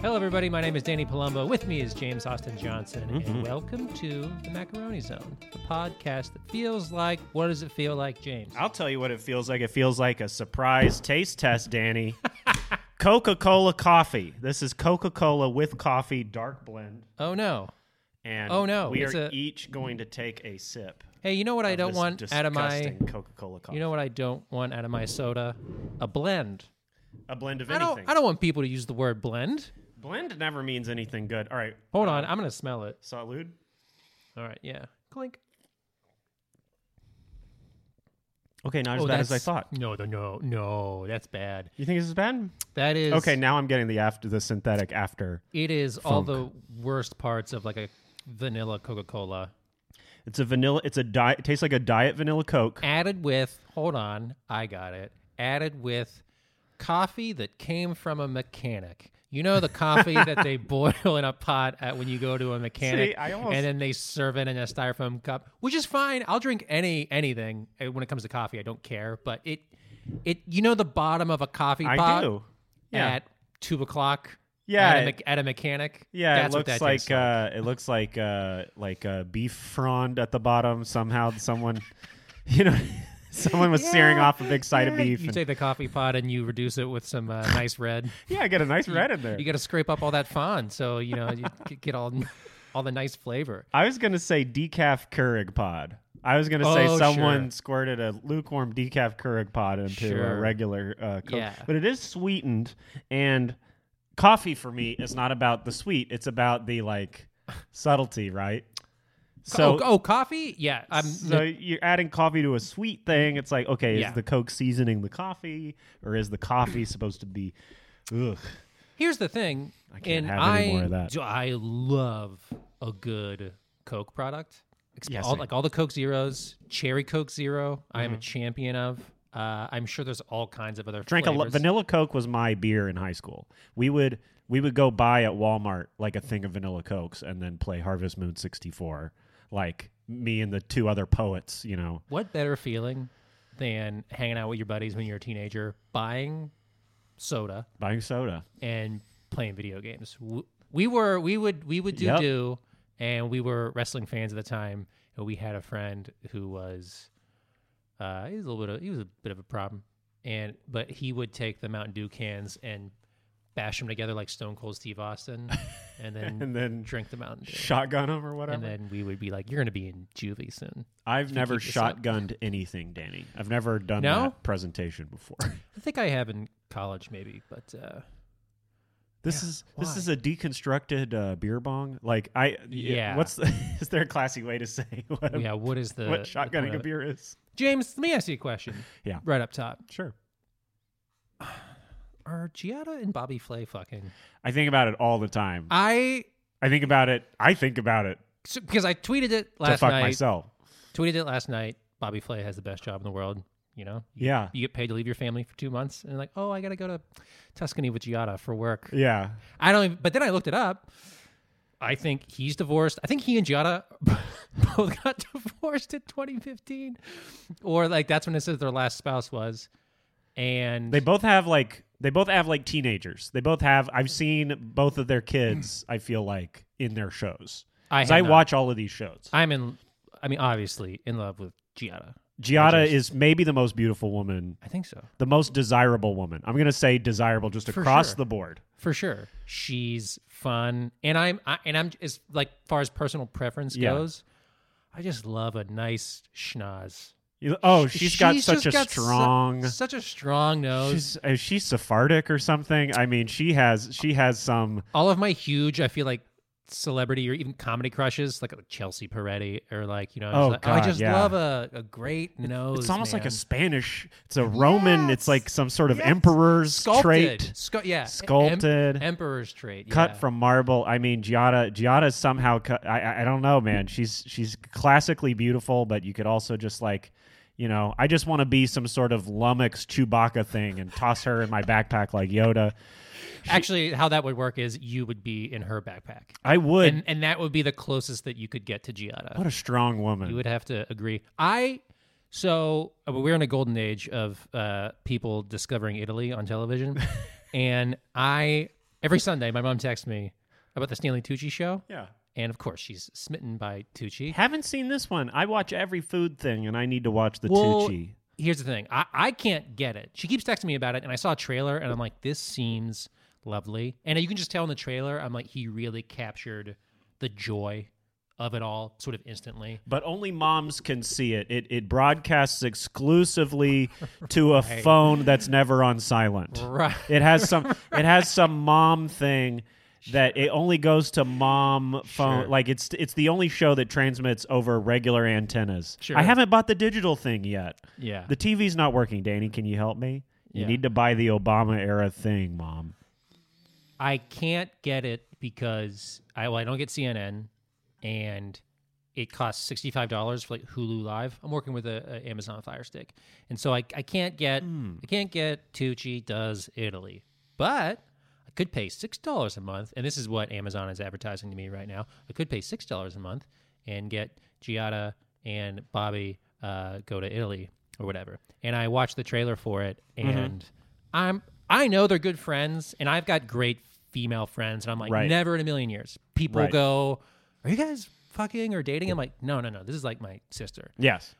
Hello, everybody. My name is Danny Palumbo. With me is James Austin Johnson, and mm-hmm. welcome to the Macaroni Zone, the podcast that feels like. What does it feel like, James? I'll tell you what it feels like. It feels like a surprise taste test, Danny. Coca Cola coffee. This is Coca Cola with coffee, dark blend. Oh no! And Oh, no, we it's are a- each going to take a sip. Hey, you know what I don't want out of my. Coca Cola coffee. You know what I don't want out of my soda? A blend. a blend of I anything. don't. I don't want people to use the word blend. Blend never means anything good. All right. Hold on, um, I'm gonna smell it. Salud. All right, yeah. Clink. Okay, not oh, as Oh, bad as I that's- thought. No, no, no, no. That's bad. You think this is bad? That is Okay, now I'm getting the after the synthetic after. It is all the worst parts of like a vanilla Coca Cola. It's a vanilla. It's a diet. It tastes like a diet vanilla Coke. added with hold on i got it added with coffee that came from a mechanic you know the coffee that they boil in a pot at when you go to a mechanic See, almost- and then they serve it in a styrofoam cup which is fine i'll drink any anything uh, when it comes to coffee i don't care but it it you know the bottom of a coffee I pot do. Yeah. at two o'clock Yeah, at a, me- at a mechanic Yeah, That's it what looks like, uh, it looks like uh, like uh, beef fond at the bottom. Somehow, someone, you know, someone was searing off a big side of beef. You and- take the coffee pot and you reduce it with some uh, nice red. yeah, I get a nice red in there. You got to scrape up all that fond, so you know you get all all the nice flavor. I was gonna say decaf Keurig pod. I was gonna say Oh, someone sure. squirted a lukewarm decaf Keurig pod into Sure. a regular uh, Coke, Yeah. but it is sweetened. And coffee for me is not about the sweet; it's about the like subtlety, right? So, oh, oh, coffee? Yeah, I'm. so you're adding coffee to a sweet thing. It's like, okay, Yeah. is the Coke seasoning the coffee, or is the coffee supposed to be? Ugh. here's the thing, I can't and have I any more of that. do- I love a good Coke product. Yeah, all, like all the Coke Zeros, Cherry Coke 0 I Mm-hmm. am a champion of. Uh, I'm sure there's all kinds of other Drank a lo- vanilla Coke was my beer in high school. We would we would go buy at Walmart like a thing of vanilla Cokes and then play Harvest Moon 64 like me and the two other poets, you know. What better feeling than hanging out with your buddies when you're a teenager, buying soda, Buying soda. and playing video games. We were we would we would do Yep. do, and we were wrestling fans at the time. And we had a friend who was, uh, he was a little bit of, he was a bit of a problem, and but he would take the Mountain Dew cans and bash them together like Stone Cold Steve Austin, and then And then drink them out, shotgun them or whatever. and then we would be like, "You're gonna be in juvie soon." I've never shotgunned anything, Danny. I've never done No? that presentation before. I think I have in college, maybe, but uh, This Yeah, is this is a deconstructed uh, beer bong. Like I Yeah. What's the, is there a classy way to say what, yeah. What is the what shotgunning point a beer is? James, let me ask you a question. Yeah. right up top. Sure. Are Giada and Bobby Flay fucking? I think about it all the time. I I think about it. I think about it so, because I tweeted it last to fuck night. myself. Tweeted it last night. Bobby Flay has the best job in the world. You know, you, Yeah. you get paid to leave your family for two months, and like, oh, I got to go to Tuscany with Giada for work. Yeah. I don't. Even, but then I looked it up. I think he's divorced. I think he and Giada both got divorced in 2015, or like that's when it says their last spouse was. And They both have like they both have like teenagers. They both have. I've seen both of their kids. I feel like in their shows. I 'Cause have I not. watch all of these shows. I'm in. I mean, obviously in love with Giada. Giada just- is maybe the most beautiful woman, I think so the most desirable woman. I'm gonna say desirable just For across sure. the board. for sure. She's fun, and I'm I, and I'm as like far as personal preference Yeah. goes. I just love a nice schnoz. You- Oh, she's got such a got su- strong. such a strong nose. She's is she Sephardic or something? I mean, she has she has some. all of my huge, I feel like celebrity or even comedy crushes, like, like Chelsea Peretti or like you know, Oh, like- oh, I just yeah. love a, a great nose. It's almost like a. Spanish. It's a Roman. It's like some sort of Yes. emperor's sculpted, trait, Scu- yeah, Sculpted. em- emperor's trait, cut from marble. I mean, Giada. Giada somehow. Cut, I- I don't know, man. She's she's classically beautiful, but you could also just like. You know, I just want to be some sort of lummox Chewbacca thing and toss her in my backpack like Yoda. Actually, how that would work is you would be in her backpack, I would. and and that would be the closest that you could get to Giada. what a strong woman. You would have to agree. I so uh, we're in a golden age of uh, people discovering Italy on television, and I every Sunday my mom texts me about the Stanley Tucci show, yeah. And of course she's smitten by Tucci. Haven't seen this one. I watch every food thing, and I need to watch the Well, Tucci. Here's the thing, I, I can't get it. She keeps texting me about it, and I saw a trailer, and I'm like, this seems lovely, and you can just tell in the trailer, I'm like, he really captured the joy of it all, sort of instantly. But only moms can see it. It it broadcasts exclusively to a phone that's never on silent. Right. It has some it has some mom thing that it only goes to mom phone. Sure. Like it's it's the only show that transmits over regular antennas. Sure. I haven't bought the digital thing yet. Yeah. The TV's not working, Danny. Can you help me? You Yeah. need to buy the Obama era thing, mom. I can't get it because I well, I don't get CNN, and it costs sixty five dollars for like Hulu Live. I'm working with a, a Amazon Fire Stick, and so I, I can't get hmm. I can't get Tucci does Italy, but could pay six dollars a month, and this is what Amazon is advertising to me right now. I could pay six dollars a month and get Giada and Bobby uh, go to Italy or whatever. And I watched the trailer for it, and I'm I know they're good friends, and I've got great female friends, and I'm like, Right. never in a million years. People Right. go, "Are you guys fucking or dating?" I'm like, no, no, no. This is like my sister. Yes.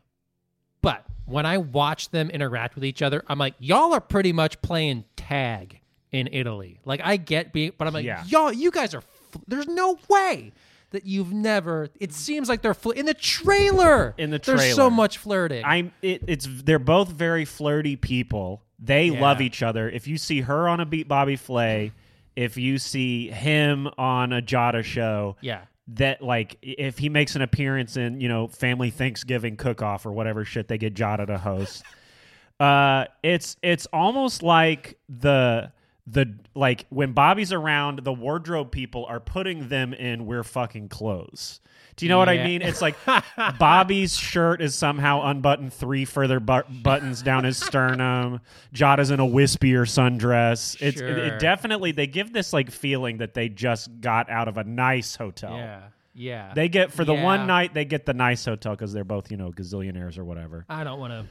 But when I watch them interact with each other, I'm like, y'all are pretty much playing tag in Italy. Like I get being, but I'm like, Yeah. y'all, you guys are. F- there's no way that you've never. It seems like they're fl- in the trailer. In the trailer, there's so much flirting. I'm it, it's they're both very flirty people. They Yeah. love each other. If you see her on a beat Bobby Flay, if you see him on a Giada show, yeah. that like if he makes an appearance in, you know, family Thanksgiving cook off or whatever shit they get Giada to host. uh it's it's almost like the the like when Bobby's around, the wardrobe people are putting them in we're fucking clothes. Do you know what I mean? It's like Bobby's shirt is somehow unbuttoned three further bu- buttons down his sternum. Giada's in a wispier sundress. It's it, it definitely they give this like feeling that they just got out of a nice hotel. Yeah. Yeah. They get for the Yeah. one night they get the nice hotel because they're both you know gazillionaires or whatever. I don't want to.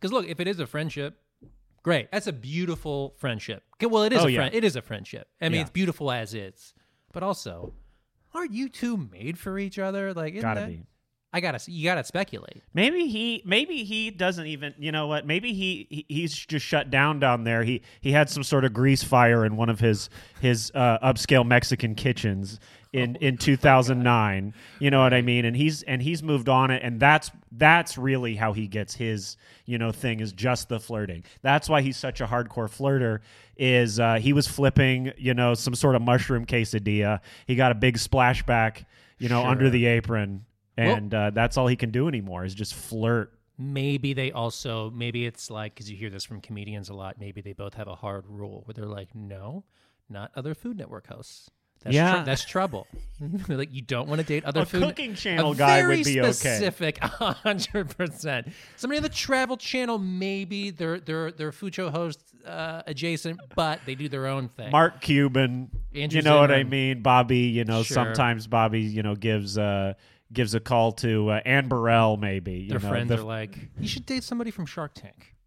Because look, if it is a friendship, great. That's a beautiful friendship. Okay, Well, it is Oh, a yeah. friend. It is a friendship. I mean, Yeah. it's beautiful as is. But also, aren't you two made for each other? Like, isn't Gotta that- be. I gotta. You gotta speculate. Maybe he maybe he doesn't even you know what maybe he, he he's just shut down down there. He he had some sort of grease fire in one of his his uh, upscale Mexican kitchens in in 2009. You know what I mean? And he's and he's moved on it and that's that's really how he gets his you know thing is just the flirting. That's why he's such a hardcore flirter is uh, he was flipping, you know, some sort of mushroom quesadilla. He got a big splashback, you know, under the apron Well- and uh, that's all he can do anymore is just flirt. Maybe they also. Maybe it's like because you hear this from comedians a lot. Maybe they both have a hard rule where they're like, no, not other Food Network hosts. That's Yeah. tr- that's trouble. like you don't want to date other A food. cooking channel guy would be okay. specific, hundred percent. Somebody on the Travel Channel, maybe they're they're they're food show host uh, adjacent, but they do their own thing. Mark Cuban. Andrew you know what I mean? Bobby, you know, Sure. sometimes Bobby, you know, gives uh gives a call to uh, Anne Burrell maybe. You their know, friends the- are like, you should date somebody from Shark Tank.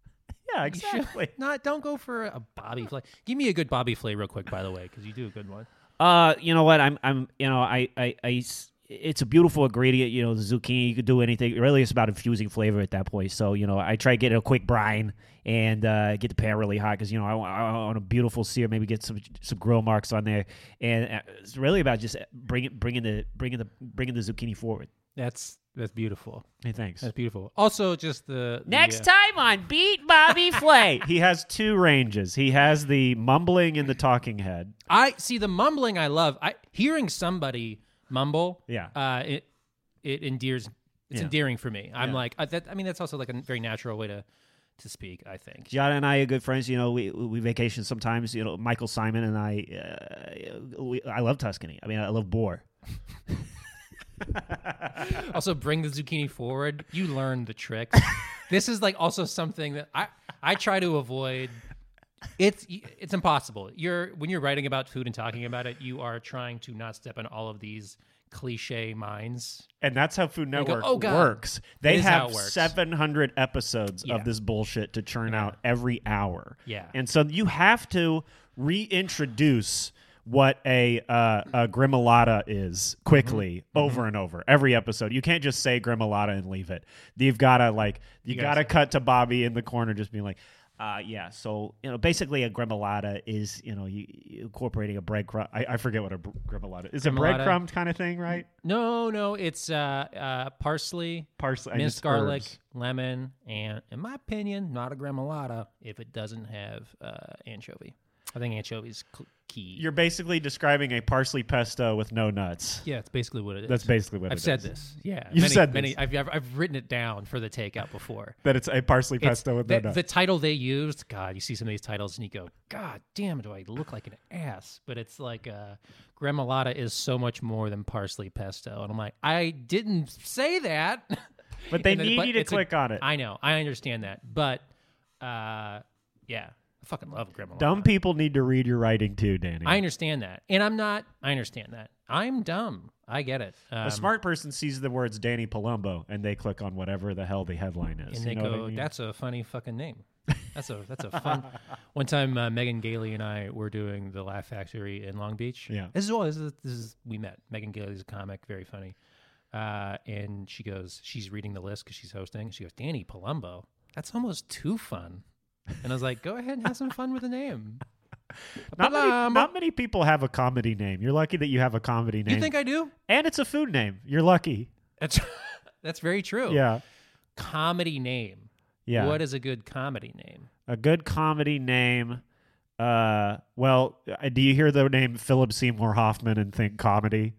Yeah, exactly. Not don't go for a Bobby Flay. Give me a good Bobby Flay real quick, by the way, because you do a good one. Uh, you know what? I'm, I'm, you know, I, I, I s- it's a beautiful ingredient. You know, the zucchini. You could do anything. Really, it's about infusing flavor at that point. So, you know, I try to get a quick brine and uh, get the pan really hot because you know I want, I want a beautiful sear. Maybe get some some grill marks on there, and uh, it's really about just bringing bringing the bringing the bringing the zucchini forward. That's that's beautiful. Hey, thanks. That's beautiful. Also, just the the, Next uh, time on Beat Bobby Flay, he has two ranges. He has the mumbling and the talking head. I see the mumbling. I love. I hearing somebody mumble. Yeah. Uh, it it endears. It's Yeah. endearing for me. I'm Yeah. like uh, that. I mean, that's also like a very natural way to to speak. I think. Giada and I are good friends. You know, we we vacation sometimes. You know, Michael Symon and I. Uh, we, I love Tuscany. I mean, I love boar. also, bring the zucchini forward. You learn the trick. this is like also something that I I try to avoid. It's it's impossible. You're when you're writing about food and talking about it, you are trying to not step on all of these cliche minds. And that's how Food go, Network "Oh, God." works. They It is how have works. 700 episodes Yeah. of this bullshit to churn out every hour. Yeah. And so you have to reintroduce what a uh, a gremolata is quickly Mm-hmm. over and over every episode. You can't just say gremolata and leave it. You've got to like you, gotta got to cut to Bobby in the corner just being like uh, yeah, so you know, basically a gremolata is you know you, you incorporating a breadcrumb. I, I forget what a br- gremolata is. A Gremolata? breadcrumb kind of thing, right? No, no, it's uh, uh, parsley, Parsley, minced garlic, herbs. lemon, and in my opinion, not a gremolata if it doesn't have uh, anchovy. I think anchovy's cl- key. You're basically describing a parsley pesto with no nuts. yeah, it's basically what it is. That's basically what it is. I've it said is. this. Yeah, You've many, said many. this. I've, I've I've written it down for the takeout before. That it's a parsley It's- pesto with no the, nuts. the title they used. God, you see some of these titles and you go, God damn, do I look like an ass? But it's like uh, gremolata is so much more than parsley pesto, and I'm like, I didn't say that. But they And then- need you to it's a- click on it. I know, I understand that, but uh, yeah, I fucking love gremolata. Dumb people need to read your writing too, Danny. I understand that, and I'm not. I understand that. I'm dumb. I get it. Um, a smart person sees the words Danny Palumbo and they click on whatever the hell the headline is. and You they know go, I mean? "That's a funny fucking name." That's a that's a fun. One time, uh, Megan Gailey and I were doing the Laugh Factory in Long Beach. Yeah. this is all. This is, this is we met. Megan Gailey's a comic, very funny. Uh, and she goes, she's reading the list because she's hosting. She goes, Danny Palumbo. That's almost too fun. And I was like, go ahead and have some fun with the name. not, many, not many people have a comedy name. You're lucky that you have a comedy name. You think I do? and it's a food name. You're lucky. That's that's very true. Yeah. Comedy name. Yeah. What is a good comedy name? a good comedy name. Uh, well, uh, do you hear the name Philip Seymour Hoffman and think comedy?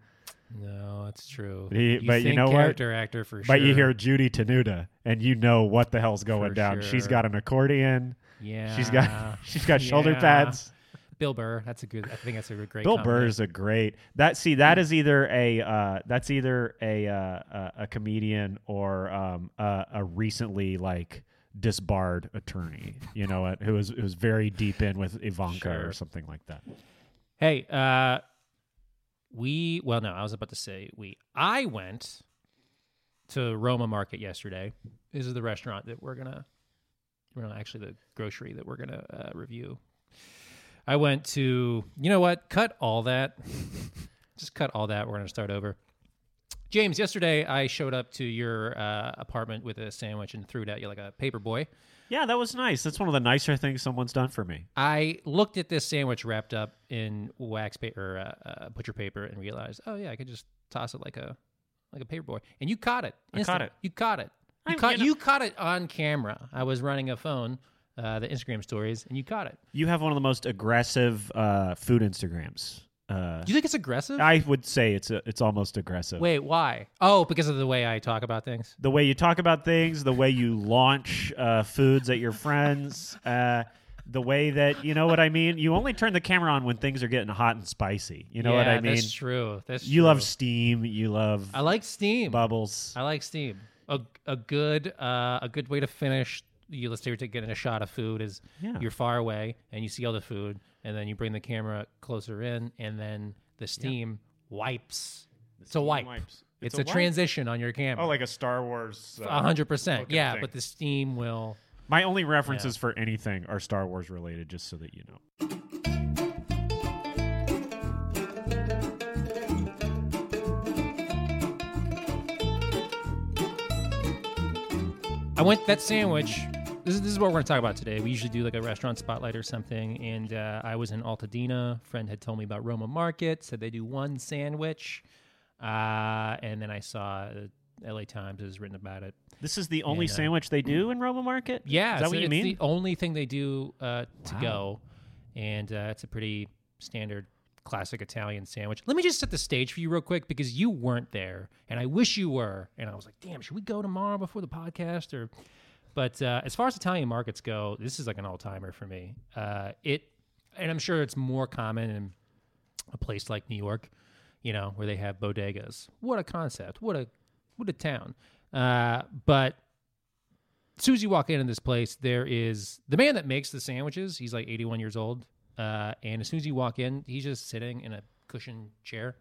No, that's true. He- but you know what? character actor for sure. But you hear Judy Tenuta, and you know what the hell's going For down. She's got an accordion. yeah, She's got she's got shoulder pads. Bill Burr. That's a good. I think that's a great. Bill comedy. Burr is a great that. See, that is either a uh, that's either a uh, a, a comedian or um, a, a recently like disbarred attorney. You know what? Who was who was very deep in with Ivanka Sure. or something like that. Hey, uh, we. Well, no, I was about to say we. I went to Roma Market yesterday. This is the restaurant that we're gonna. Well, actually, the grocery that we're gonna uh, review. I went to. You know what? Cut all that. Just cut all that. We're gonna start over. James, yesterday I showed up to your uh, apartment with a sandwich and threw it at you like a paper boy. Yeah, that was nice. That's one of the nicer things someone's done for me. I looked at this sandwich wrapped up in wax paper, uh, uh, butcher paper, and realized, oh yeah, I could just toss it like a like a paper boy. And you caught it. I caught it. You caught it. You I'm- caught you know- you caught it on camera. I was running a phone, uh, the Instagram stories, and you caught it. You have one of the most aggressive uh, food Instagrams. Uh, Do you think it's aggressive? I would say it's a, it's almost aggressive. Wait, why? Oh, because of the way I talk about things. the way you talk about things, the way you launch uh, foods at your friends. Uh, the way that you know what I mean. You only turn the camera on when things are getting hot and spicy. You know what I mean? That's true. That's You true. love steam. You love I like steam. bubbles. I like steam. A a good uh, a good way to finish. You let's say you're getting a shot of food is Yeah. you're far away and you see all the food and then you bring the camera closer in and then the steam wipes. It's a wipe. wipes. It's, It's a, a wipe? transition on your camera. Oh, like a Star Wars. Uh, a hundred percent. Yeah, thing. but the steam will. My only references for anything are Star Wars related, just so that you know. I went that sandwich. This is, this is what we're going to talk about today. We usually do like a restaurant spotlight or something. And uh, I was in Altadena. friend had told me about Roma Market, said they do one sandwich. Uh, and then I saw uh, LA Times has written about it. This is the only And, uh, sandwich they do in Roma Market. Yeah, is that so what you it's mean? the only thing they do uh, to Wow. go. And uh, it's a pretty standard classic Italian sandwich. Let me just set the stage for you real quick because you weren't there, and I wish you were. And I was like, damn, should we go tomorrow before the podcast? Or, but uh, as far as Italian markets go, this is like an all timer for me. Uh, it, and I'm sure it's more common in a place like New York, you know, where they have bodegas. What a concept! What a what a town! Uh, but as soon as you walk into this place, there is the man that makes the sandwiches. He's like 81 years old. Uh, and as soon as you walk in, he's just sitting in a cushioned chair,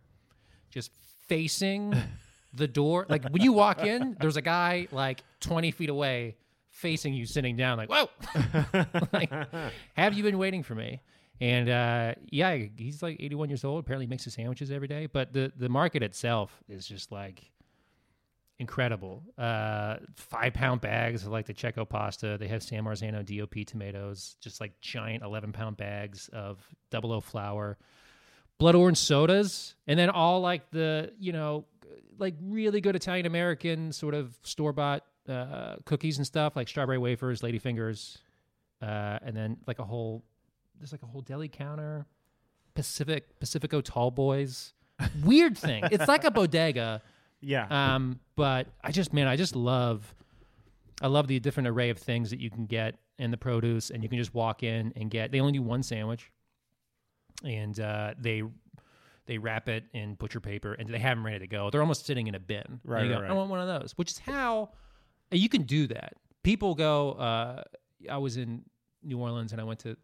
just facing the door. Like when you walk in, there's a guy like 20 feet away facing you, sitting down, like, whoa, like, have you been waiting for me? And uh, yeah, he's like 81 years old. Apparently, makes his sandwiches every day. But the the market itself is just like incredible. Uh, five pound bags of like De Cecco pasta. They have San Marzano DOP tomatoes, just like giant 11 pound bags of double O flour, blood orange sodas, and then all like the, you know, like really good Italian American sort of store bought uh, cookies and stuff like strawberry wafers, lady fingers, uh, and then like a whole, there's like a whole deli counter, Pacific, Pacifico tall boys. Weird thing. It's like a bodega. Yeah. Um, but I just, man, I just love, I love the different array of things that you can get in the produce, and you can just walk in and get. They only do one sandwich, and uh, they they wrap it in butcher paper, and they have them ready to go. They're almost sitting in a bin. Right, go, right, I want one of those, which is how you can do that. People go. Uh, I was in New Orleans, and I went to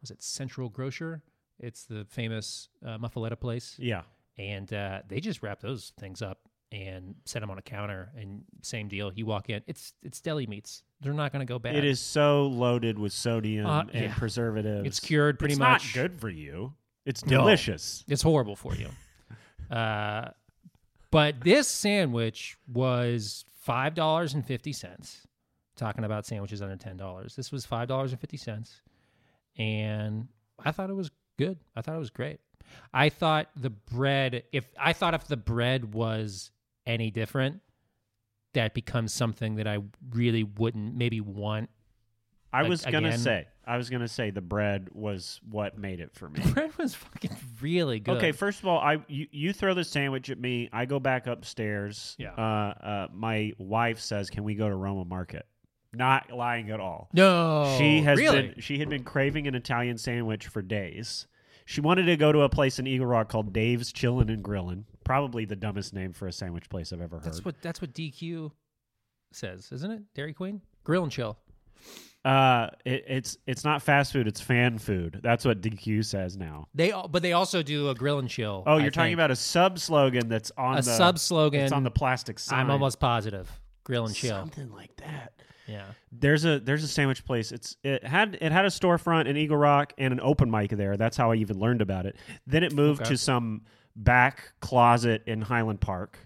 was it Central Grocer? It's the famous uh, muffaletta place yeah. and uh, they just wrap those things up and set them on a counter and same deal you walk in it's it's deli meats they're not going to go bad It is so loaded with sodium Uh, and yeah. preservatives. It's cured pretty it's much. not good for you. It's No. delicious. it's horrible for you uh, but this sandwich was five dollars and fifty cents talking about sandwiches under ten dollars. This was five dollars and fifty cents. And i thought it was good. I thought it was great. I thought the bread if i thought if the bread was any different that becomes something that i really wouldn't maybe want I was gonna again- say. I was gonna say the bread was what made it for me. bread was fucking really good Okay, first of all, I you, you throw the sandwich at me. I go back upstairs. Yeah. Uh, uh, my wife says, "Can we go to Roma Market?" Not lying at all. no she has really been she had been craving an Italian sandwich for days. She wanted to go to a place in Eagle Rock called Dave's Chillin' and Grillin'. Probably the dumbest name for a sandwich place I've ever heard. That's what that's what DQ says, isn't it? Dairy Queen, grill and chill. Uh, it, it's it's not fast food. It's fan food. That's what DQ says now. They al- but they also do a grill and chill. Oh, I you're talking think. about a sub slogan that's on a the sub slogan. It's on the plastic sign. I'm almost positive. Grill and chill. something like that. Yeah. There's a there's a sandwich place. It's it had it had a storefront in Eagle Rock and an open mic there. That's how I even learned about it. Then it moved Okay. to some back closet in Highland Park.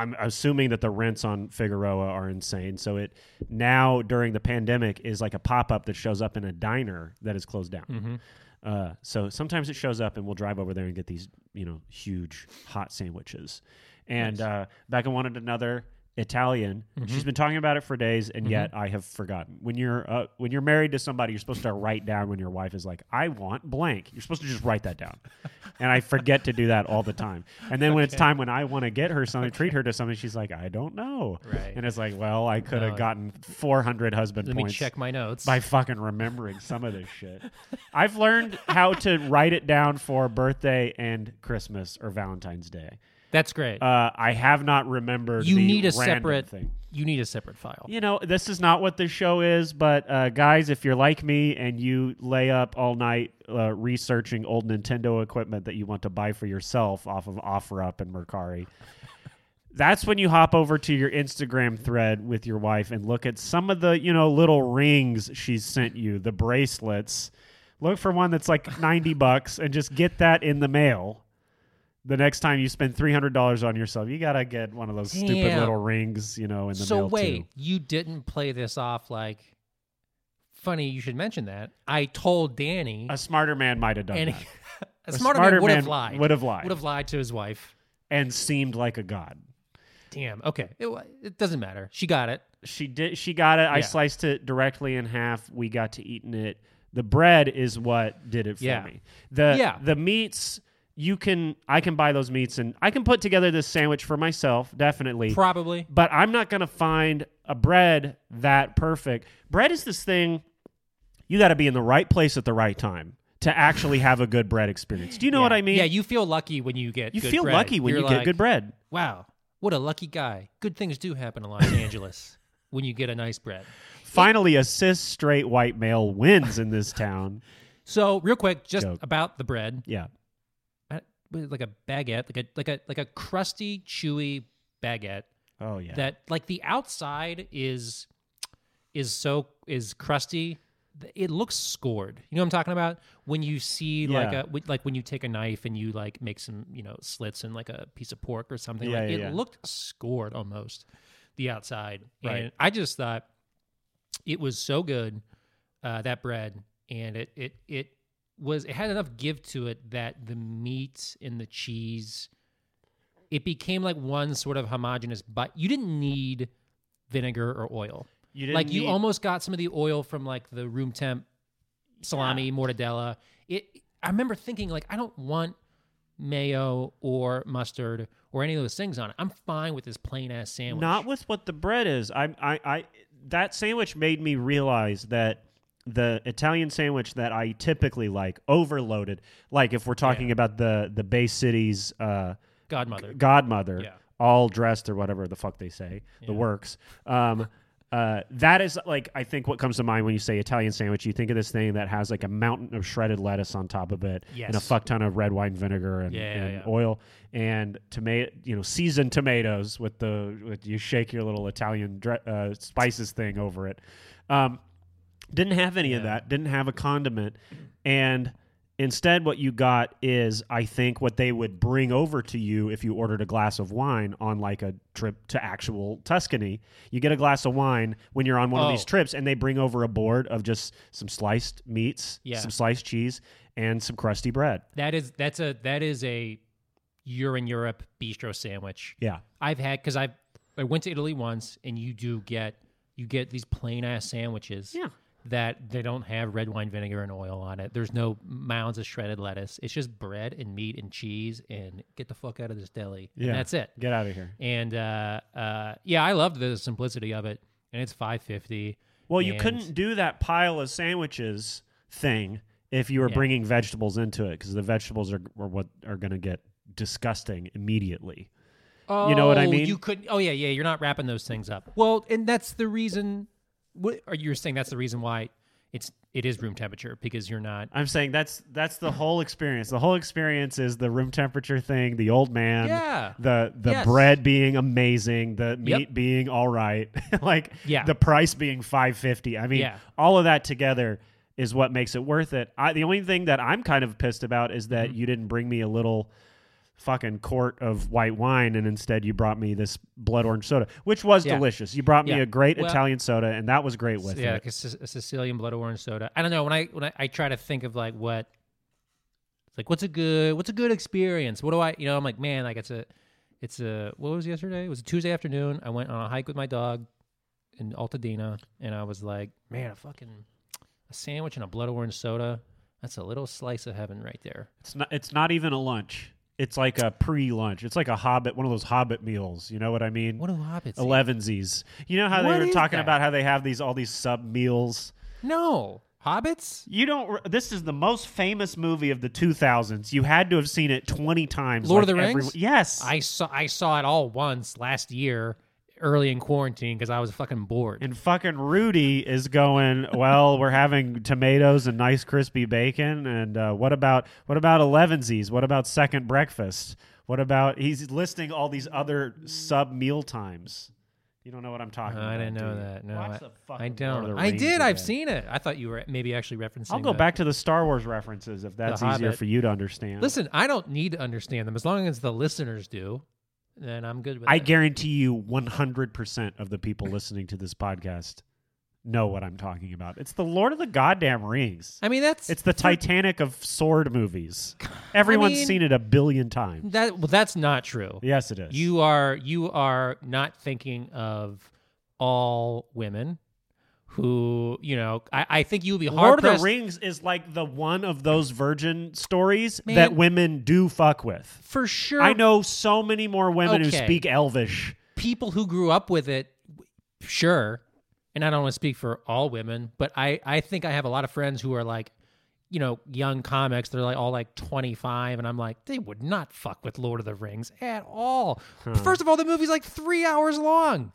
I'm assuming that the rents on Figueroa are insane. So it now during the pandemic is like a pop up that shows up in a diner that is closed down. Mm-hmm. Uh, so sometimes it shows up and we'll drive over there and get these, you know, huge hot sandwiches. And uh, Becca wanted another Italian. Mm-hmm. She's been talking about it for days, and yet I have forgotten. When you're uh, when you're married to somebody, you're supposed to write down when your wife is like, "I want blank." You're supposed to just write that down, and I forget to do that all the time. And then when it's time when I want to get her something, treat her to something, she's like, "I don't know." Right. And it's like, well, I could have No. gotten 400 husband Let me points check my notes. by fucking remembering some of this shit. I've learned how to write it down for birthday and Christmas or Valentine's Day. That's great. Uh, I have not remembered. you need a separate. thing. You need a separate file. You know, this is not what this show is, but uh, guys, if you're like me and you lay up all night uh, researching old Nintendo equipment that you want to buy for yourself off of OfferUp and Mercari, that's when you hop over to your Instagram thread with your wife and look at some of the, you know, little rings she's sent you, the bracelets. Look for one that's like 90 bucks and just get that in the mail. The next time you spend $300 on yourself, you got to get one of those stupid little rings, you know, in the middle. so mail wait, too. you didn't play this off like. Funny, you should mention that. I told Danny, A smarter man might have done and that a A smarter, man would have lied. would have lied. Would have lied to his wife. and seemed like a god. Damn. Okay. It, it doesn't matter. She got it. She did. She got it. I sliced it directly in half. We got to eating it. The bread is what did it for Yeah. me. The Yeah. the meats you can I can buy those meats and I can put together this sandwich for myself definitely. Probably. but I'm not going to find a bread that perfect. Bread is this thing you got to be in the right place at the right time to actually have a good bread experience. Do you know Yeah. what I mean? Yeah, you feel lucky when you get. you good feel bread. lucky when You're you get good bread. Wow, what a lucky guy. Good things do happen in Los Angeles when you get a nice bread. Finally, a cis straight white male wins in this town. So, real quick, just Joke. about the bread, Yeah. Like a baguette, like a like a like a crusty, chewy baguette. Oh yeah. That like the outside is is so is crusty. It looks scored. You know what I'm talking about? When you see like a like when you take a knife and you like make some you know slits in like a piece of pork or something. Yeah, like yeah, it yeah. looked scored almost the outside. Right. And I just thought it was so good uh, that bread, and it it it was it had enough give to it that the meat and the cheese it became like one sort of homogenous but you didn't need vinegar or oil. You didn't like you need- almost got some of the oil from like the room temp salami mortadella. It i remember thinking like i don't want mayo or mustard or any of those things on it. I'm fine with this plain ass sandwich. Not with what the bread is. I, I, I, that sandwich made me realize that the Italian sandwich that I typically like, overloaded. Like if we're talking about the the Bay Cities uh, godmother godmother, Yeah. all dressed or whatever the fuck they say, the works. Um, uh, that is like I think what comes to mind when you say Italian sandwich. You think of this thing that has like a mountain of shredded lettuce on top of it, and a fuck ton of red wine vinegar and, Yeah, yeah, and yeah. oil and tomato, you know, seasoned tomatoes with the with you shake your little Italian dre- uh, spices thing over it. Um, didn't have any of that. Didn't have a condiment, and instead, what you got is, I think, what they would bring over to you if you ordered a glass of wine on like a trip to actual Tuscany. You get a glass of wine when you're on one of these Oh. trips, and they bring over a board of just some sliced meats, Yeah. some sliced cheese, and some crusty bread. that is that's a that is a you're in europe bistro sandwich Yeah, I've had because I I went to Italy once, and you do get you get these plain ass sandwiches. Yeah. That they don't have red wine vinegar and oil on it. There's no mounds of shredded lettuce. It's just bread and meat and cheese and get the fuck out of this deli. And Yeah. that's it. get out of here. And uh, uh, yeah, I loved the simplicity of it. And it's five fifty. Well, you couldn't do that pile of sandwiches thing if you were Yeah. bringing vegetables into it because the vegetables are, are what are going to get disgusting immediately. Oh, You know what I mean? You could. Oh yeah, yeah. You're not wrapping those things up. Well, and that's the reason. What are you saying? That's the reason why it's it is room temperature because you're not. I'm saying that's that's the whole experience. The whole experience is the room temperature thing, the old man, Yeah. the the Yes. bread being amazing, the meat Yep. being all right, like Yeah. the price being 550. I mean, Yeah. all of that together is what makes it worth it. I, the only thing that I'm kind of pissed about is Mm-hmm. that you didn't bring me a little fucking quart of white wine and instead you brought me this blood orange soda, which was Yeah. delicious. You brought me Yeah. a great Well- Italian soda and that was great with yeah, it. like a, Sicilian blood orange soda. I don't know when I when I, I try to think of like what, it's like what's a good what's a good experience. What do I you know I'm like man like it's a It's a what was yesterday? It was a Tuesday afternoon. I went on a hike with my dog in Altadena, and I was like, man, a fucking a sandwich and a blood orange soda. That's a little slice of heaven right there. It's not. It's not even a lunch. It's like a pre-lunch. It's like a hobbit, one of those hobbit meals. You know what I mean? What do hobbits? eat? Elevensies. You know how What they were is talking that? about how they have these all these sub meals. No hobbits. You don't. re- This is the most famous movie of the 2000s. You had to have seen it 20 times. Lord of like the every- Rings? yes. I saw I saw it all once last year, early in quarantine, because I was fucking bored. and fucking Rudy is going. Well, we're having tomatoes and nice crispy bacon. And uh, what about what about elevensies? What about second breakfast? What about he's listing all these other sub meal times. You don't know what I'm talking I about. I didn't know do that. No, Watch I, the I don't. The I did. I've seen it. I thought you were maybe actually referencing. I'll go the- back to the Star Wars references if that's easier for you to understand. Listen, I don't need to understand them as long as the listeners do. Then I'm good with I guarantee you 100% of the people listening to this podcast know what I'm talking about. It's the Lord of the goddamn Rings. I mean, that's It's the Titanic of sword movies. Everyone's mean- seen it a billion times. that. Well, that's not true. Yes, it is. You are you are not thinking of all women who you know. I, I think you would be hard Lord of the Rings is like the one of those virgin stories Man. that women do fuck with. for sure. I know so many more women who Okay. speak Elvish. people who grew up with it, sure. And I don't want to speak for all women, but I, I think I have a lot of friends who are like, you know, young comics. They're like all like 25. And I'm like, they would not fuck with Lord of the Rings at all. First of all, the movie's like three hours long.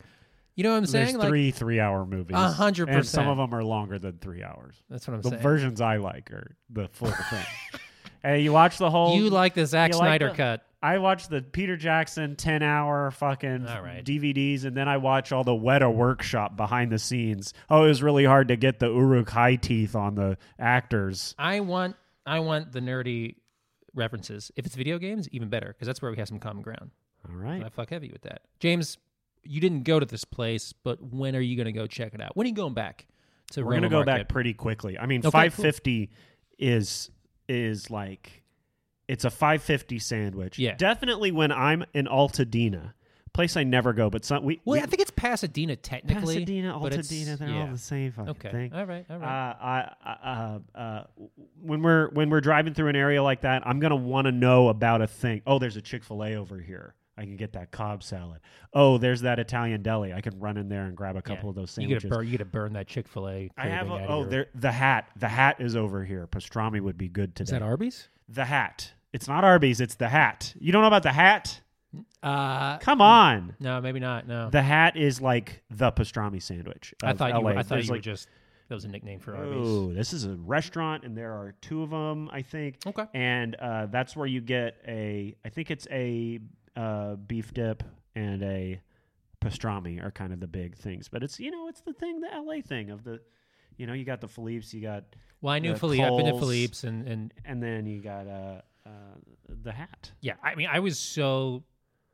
You know what I'm saying? There's Like, three three-hour movies. A hundred percent. some of them are longer than three hours. that's what I'm The saying. The versions I like are the full thing. hey, you watch the whole. you like the Zack you like Snyder the- cut. I watched the Peter Jackson 10 hour fucking All right. DVDs, and then I watch all the Weta workshop behind the scenes. Oh, it was really hard to get the Uruk hai teeth on the actors. I want I want the nerdy references. If it's video games, even better, because that's where we have some common ground. All right. I fuck heavy with that. James, you didn't go to this place, but when are you going to go check it out? When are you going back to We're going to go Market? back pretty quickly. I mean, Okay, 550 is is like it's a 550 sandwich. Yeah. Definitely when I'm in Altadena, place I never go, but some we, Well, we I think it's Pasadena technically. Pasadena, Altadena, they're yeah. all the same fucking Okay. thing. All right. All Uh. I, uh, uh, when we're when we're driving through an area like that, I'm gonna want to know about a thing. Oh, there's a Chick Fil A over here. I can get that Cobb salad. Oh, there's that Italian deli. I can run in there and grab a couple Yeah. of those You sandwiches. gotta burn. You gotta burn that Chick Fil A. I have. A, oh, there. The hat. The hat is over here. Pastrami would be good today. Is that Arby's? the hat? It's not Arby's. It's the hat. You don't know about the hat? Uh, Come on. no, maybe not. No, The hat is like the pastrami sandwich. I thought you. Were, I thought There's you were just. That was a nickname for Arby's. Oh, this is a restaurant, and there are two of them, I think. Okay. And uh, that's where you get a, I think it's a uh, beef dip and a pastrami are kind of the big things. But it's, you know, it's the thing, the LA thing of the, you know, you got the Philippe's, you got, Well, I knew Philippe. I've been to. Philippe's, and and and then you got uh, uh, the hat. Yeah, I mean, I was so.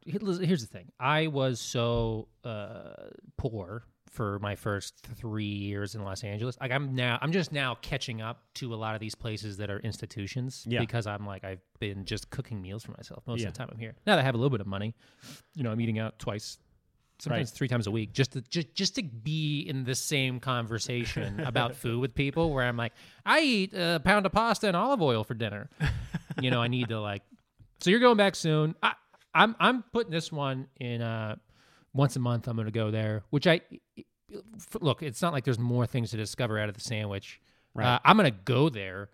Here's the thing: I was so uh, poor for my first three years in Los Angeles. Like, I'm now, I'm just now catching up to a lot of these places that are institutions Yeah. because I'm like, I've been just cooking meals for myself most Yeah. of the time I'm here. Now that I have a little bit of money, you know, I'm eating out twice. Sometimes Right. three times a week, just to just, just to be in the same conversation about food with people, where I'm like, I eat a pound of pasta and olive oil for dinner. you know, I need to like so you're going back soon. I, I'm I'm putting this one in uh, once a month. I'm going to go there. Which I look. It's not like there's more things to discover out of the sandwich. Right. Uh, I'm going to go there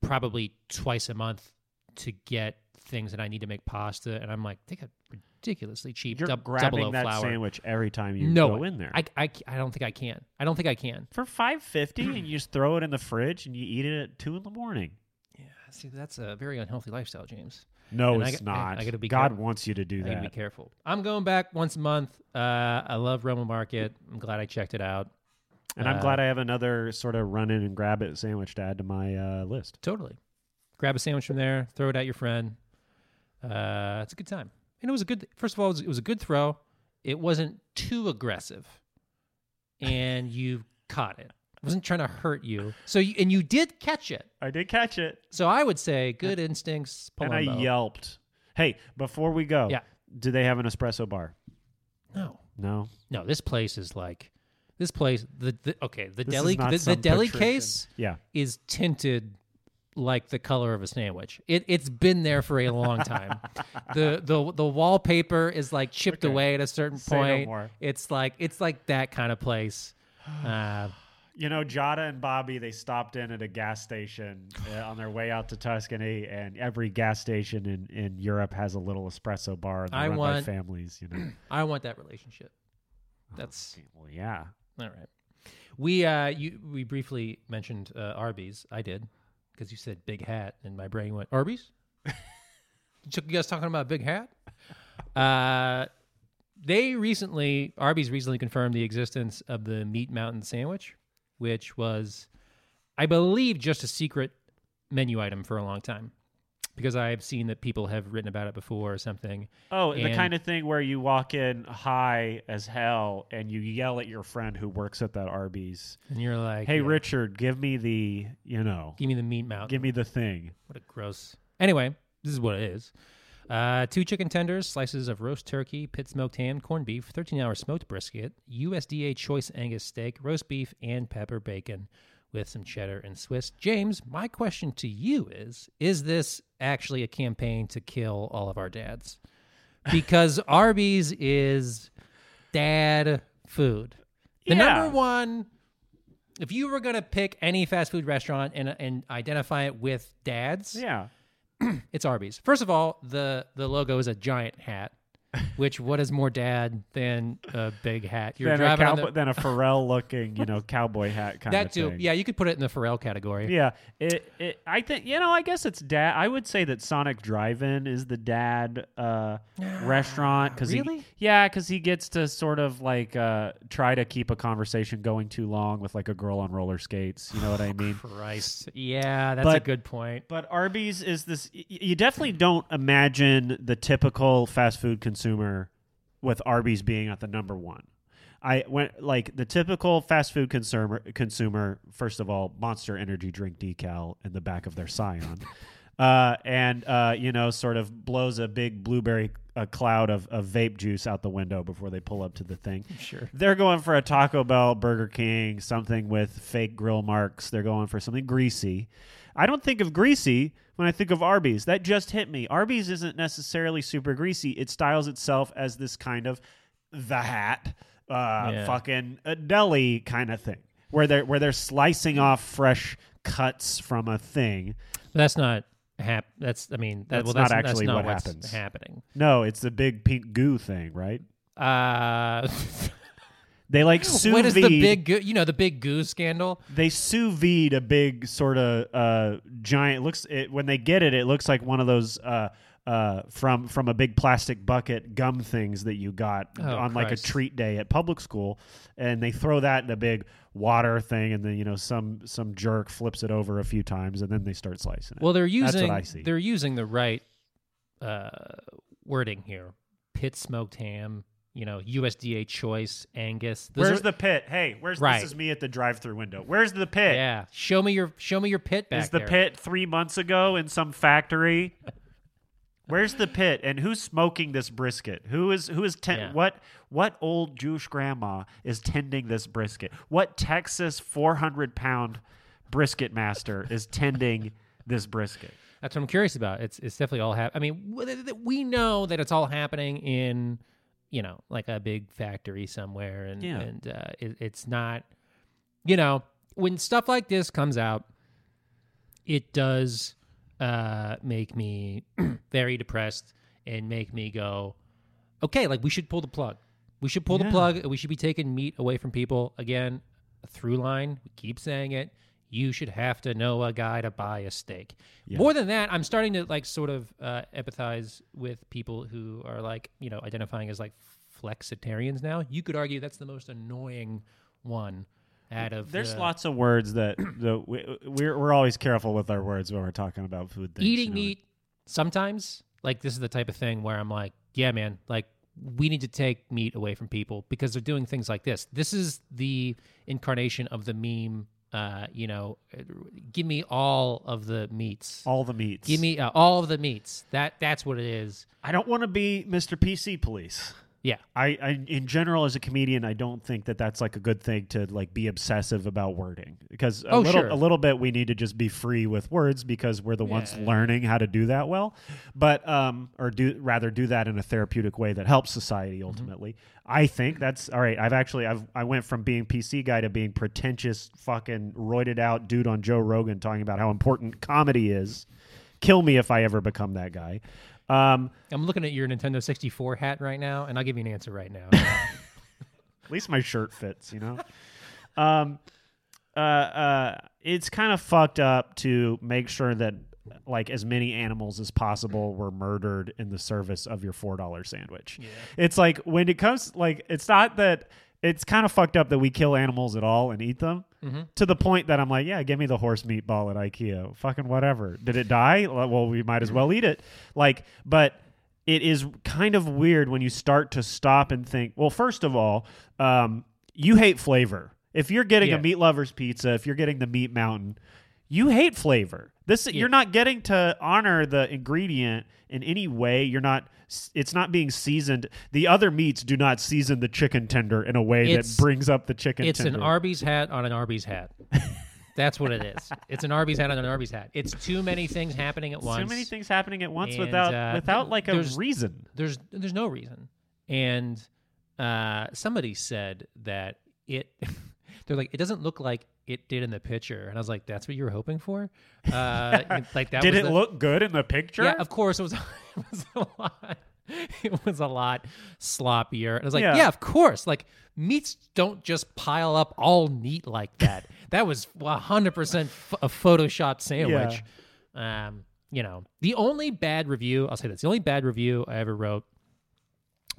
probably twice a month to get things that I need to make pasta. And I'm like, they got ridiculously cheap. You're dub- grabbing that flour. sandwich every time you no, go in there. I, I I don't think I can. I don't think I can. for five fifty, and you just throw it in the fridge and you eat it at two in the morning. Yeah, see, that's a very unhealthy lifestyle, James. No, And I I- not. I gotta be God careful. wants you to do I gotta be careful. I'm going back once a month. Uh, I love Roma Market. I'm glad I checked it out. And I'm Uh, glad I have another sort of run in and grab it sandwich to add to my uh, list. Totally. Grab a sandwich from there. Throw it at your friend. Uh, it's a good time. And it was a good. First of all, it was, it was a good throw. It wasn't too aggressive, and you caught it. It wasn't trying to hurt you. So you, and you did catch it. I did catch it, So I would say good instincts. and I yelped. Hey, before we go, Yeah. do they have an espresso bar? No, No. no. This place is like this place. The, the okay, the This deli not the, the some deli patrician- case Yeah. is tinted like the color of a sandwich. It it's been there for a long time. the the the wallpaper is like chipped away at a certain Say no point. more. It's like it's like that kind of place. Uh, You know, Giada and Bobby, they stopped in at a gas station uh, on their way out to Tuscany, and every gas station in, in Europe has a little espresso bar. And I run want- by families, you know. I want that relationship. That's well, yeah. all right. We uh you we briefly mentioned uh, Arby's. I did because you said big hat, and my brain went Arby's. you guys talking about big hat? Uh, they recently Arby's recently confirmed the existence of the Meat Mountain sandwich, which was, I believe, just a secret menu item for a long time. Because I've seen that people have written about it before or something. Oh, the kind of thing where you walk in high as hell and you yell at your friend who works at that Arby's, And you're like, "Hey, yeah, Richard, give me the, you know, give me the Meat Mountain. give me the thing." What a gross. Anyway, this is what it is. Uh, two chicken tenders, slices of roast turkey, pit smoked ham, corned beef, 13 hour smoked brisket, USDA choice Angus steak, roast beef, and pepper bacon with some cheddar and Swiss. James, my question to you is Is this actually a campaign to kill all of our dads? Because Arby's is dad food. The Yeah. number one if you were gonna pick any fast food restaurant and and identify it with dads, Yeah. it's Arby's. First of all, the the logo is a giant hat, which what is more dad than a big hat? You're Then a, driving on cowboy, the, then a Pharrell looking, you know, cowboy hat kind that of too. thing. Yeah, you could put it in the Pharrell category. Yeah, it, it. I think you know. I guess it's dad. I would say that Sonic Drive-In is the dad uh, restaurant because really? he, yeah, because he gets to sort of like uh, try to keep a conversation going too long with like a girl on roller skates. You know what I mean? Christ. Yeah, that's a But- good point. But Arby's is this. y- You definitely don't imagine the typical fast food consumer with Arby's being at the number one. I went like the typical fast food consumer. Consumer, first of all, Monster Energy drink decal in the back of their Scion, uh, and uh, you know, sort of blows a big blueberry a cloud of, of vape juice out the window before they pull up to the thing. Sure. They're going for a Taco Bell, Burger King, something with fake grill marks. They're going for something greasy. I don't think of greasy when I think of Arby's. That just hit me. Arby's isn't necessarily super greasy. It styles itself as this kind of the hat, uh, Yeah. fucking a deli kind of thing, where they're where they're slicing off fresh cuts from a thing. That's not hap. That's I mean that, That's well, not actually that's not what what's happens. happening. No, it's the big pink goo thing, right? Uh, They like sous what is the big goo? You know the big goo scandal. they sous vide a big sort of uh, giant looks it, when they get it it looks like one of those uh, uh, from from a big plastic bucket gum things that you got Oh, on like a Christ. treat day at public school and they throw that in a big water thing and then you know some some jerk flips it over a few times and then they start slicing it Well, they're That's using what I see. they're using the right uh, wording here. Pit smoked ham, you know, USDA choice Angus. Those where's are- the pit hey where's Right. this is me at the drive-through window where's the pit Yeah, show me your show me your pit back Is the there. pit three months ago in some factory? Where's the pit and who's smoking this brisket? Who is who is ten- Yeah. what what old Jewish grandma is tending this brisket? What Texas four hundred pound brisket master is tending this brisket? That's what I'm curious about. It's it's definitely all hap- I mean, w- th- th- we know that it's all happening in, you know, like a big factory somewhere, and Yeah. and uh, it, it's not, you know, when stuff like this comes out, it does uh, make me very depressed and make me go, okay, like we should pull the plug. We should pull Yeah. the plug. We should be taking meat away from people again. A through line. We keep saying it. You should have to know a guy to buy a steak. More than that, I'm starting to like sort of uh, empathize with people who are like you know identifying as like flexitarians now. You could argue that's the most annoying one out of There's the- lots of words that the, we, we're we're always careful with our words when we're talking about food things. eating you know? meat sometimes like this is the type of thing where i'm like yeah man like we need to take meat away from people because they're doing things like this this is the incarnation of the meme Uh, you know, give me all of the meats. All the meats. Give me uh, all of the meats. That that's what it is. I don't want to be Mr. PC police. Yeah. I, I, in general, as a comedian, I don't think that that's like a good thing to like be obsessive about wording because a Oh, little, sure. a little bit we need to just be free with words because we're the ones Yeah. learning how to do that well, but um, or do rather do that in a therapeutic way that helps society Mm-hmm. ultimately. I think that's all right. I've actually I've I went from being PC guy to being pretentious, fucking roided out dude on Joe Rogan talking about how important comedy is. Kill me if I ever become that guy. Um, I'm looking at your Nintendo 64 hat right now, and I'll give you an answer right now. At least my shirt fits, you know. um, uh, uh, it's kind of fucked up to make sure that like as many animals as possible were murdered in the service of your four dollar sandwich. It's like when it comes like it's not that it's kind of fucked up that we kill animals at all and eat them to the point that I'm like, yeah, give me the horse meatball at IKEA. Fucking whatever. Did it die? Well, we might as well eat it. Like, but it is kind of weird when you start to stop and think, well, first of all, um, you hate flavor. If you're getting Yeah. a meat lover's pizza, if you're getting the meat mountain, you hate flavor. This you're not getting to honor the ingredient in any way. You're not. It's not being seasoned. The other meats do not season the chicken tender in a way It's- that brings up the chicken. it's tender. an Arby's hat on an Arby's hat. That's what it is. It's an Arby's hat on an Arby's hat. It's too many things happening at once. Too many things happening at once And, without uh, without like a there's- reason. There's there's no reason. And uh, somebody said that it. They're like, it doesn't look like it did in the picture, and I was like, "That's what you were hoping for." Uh, like that. Did was it the- look good in the picture? Yeah, of course it was. It was a lot. It was a lot sloppier. And I was like, Yeah. yeah. of course. Like meats don't just pile up all neat like that. that was hundred percent a photoshopped sandwich. Um, you know, the only bad review I'll say this: the only bad review I ever wrote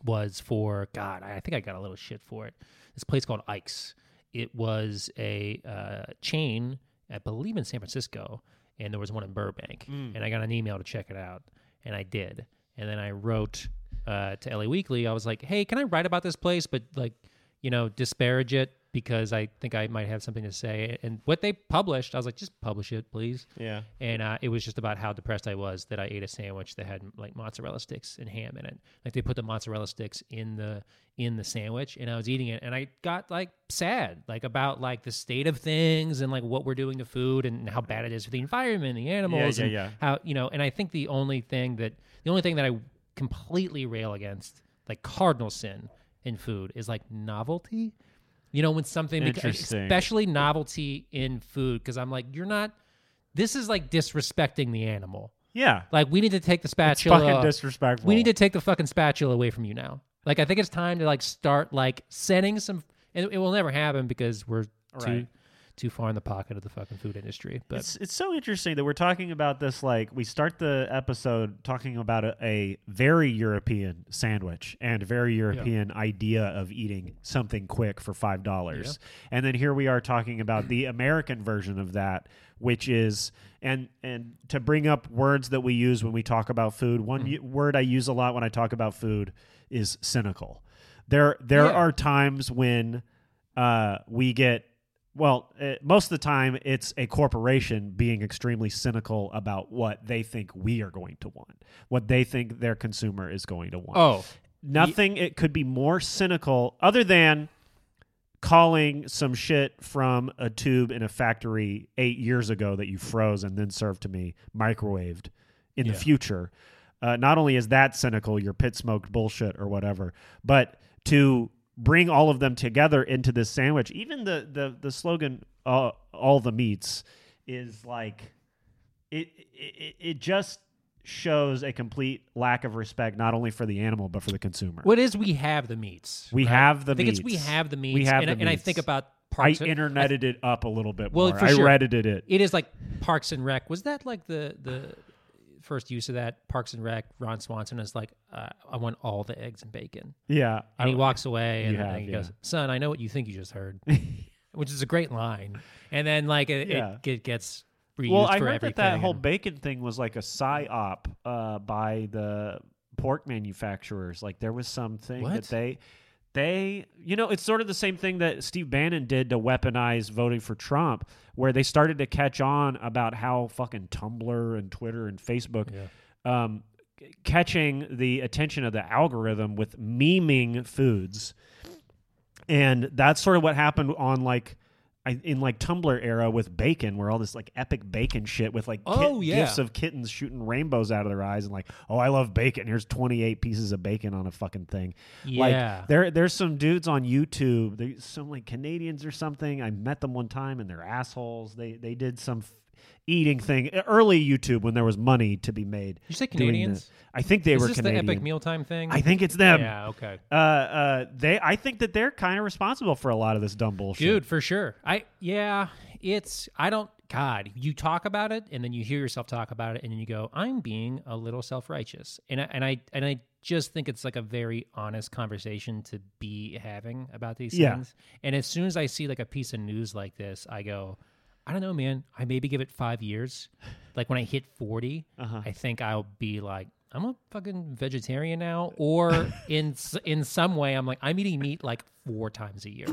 was for God. I think I got a little shit for it. This place called Ike's. It was a uh, chain, I believe, in San Francisco, and there was one in Burbank. Mm. And I got an email to check it out, and I did. And then I wrote uh, to LA Weekly. I was like, "Hey, can I write about this place, but like, you know, disparage it because I think I might have something to say." And what they published, I was like, "Just publish it, please." Yeah. and uh, it was just about how depressed I was that I ate a sandwich that had like mozzarella sticks and ham in it. Like they put the mozzarella sticks in the in the sandwich, and I was eating it, and I got like sad, like about like the state of things and like what we're doing to food and how bad it is for the environment, and the animals, yeah, and yeah. how you know. And I think the only thing that the only thing that I completely rail against, like cardinal sin in food, is like novelty. You know, when something, Interesting. especially novelty in food, because I'm like, you're not. This is like disrespecting the animal. Yeah. Like we need to take the It's spatula. fucking disrespectful. we need to take the fucking spatula away from you now. Like I think it's time to like start like sending some. And it will never happen because we're Right. too far in the pocket of the fucking food industry. But It's it's so interesting that we're talking about this. Like we start the episode talking about a, a very European sandwich and a very European idea of eating something quick for five dollars, and then here we are talking about the American version of that, which is and and to bring up words that we use when we talk about food. One Mm. word I use a lot when I talk about food is cynical. There there Yeah. are times when uh, we get well, uh, most of the time it's a corporation being extremely cynical about what they think we are going to want, what they think their consumer is going to want. oh, Nothing it could be more cynical other than calling some shit from a tube in a factory 8 years ago that you froze and then served to me microwaved in the future. Uh, not only is that cynical, your pit smoked bullshit or whatever, but to bring all of them together into this sandwich, even the the the slogan uh, "all the meats" is like it, it it just shows a complete lack of respect not only for the animal but for the consumer. what is we have the meats? We right? have the I think it's we have the meats. We have and, the and I think about I parks. and- interneted it up a little bit Well, more. for I sure. reddited it. It is like Parks and Rec. Was that like the the first use of that? Parks and Rec. Ron Swanson is like, uh, I want all the eggs and bacon, Yeah, and he walks away, and have, he yeah. goes, "Son, I know what you think you just heard," which is a great line. And then like it, Yeah. it, it gets reused Well, I for heard everything. that that whole bacon thing was like a psyop uh, by the pork manufacturers. Like there was something that they They, you know, it's sort of the same thing that Steve Bannon did to weaponize voting for Trump, where they started to catch on about how fucking Tumblr and Twitter and Facebook um, catching the attention of the algorithm with memeing foods. And that's sort of what happened on like I, in like Tumblr era with bacon, where all this like epic bacon shit with like Oh, kit- yeah. gifs of kittens shooting rainbows out of their eyes and like, oh, I love bacon. Here's 28 pieces of bacon on a fucking thing. Yeah. Like there, there's some dudes on YouTube. There's some like Canadians or something. I met them one time and they're assholes. They they did some f- eating thing early YouTube when there was money to be made. you say Canadians? the- I think they Is were this Canadian. the epic mealtime thing? I think it's them. Yeah. Okay. Uh, uh, they. I think that they're kind of responsible for a lot of this dumb bullshit. dude for sure i yeah it's i don't god you talk about it and then you hear yourself talk about it and then you go i'm being a little self-righteous and I, and i and i just think it's like a very honest conversation to be having about these Yeah. things and as soon as i see like a piece of news like this i go i don't know man i maybe give it five years like when i hit 40 Uh-huh. i think i'll be like i'm a fucking vegetarian now or in in some way i'm like i'm eating meat like four times a year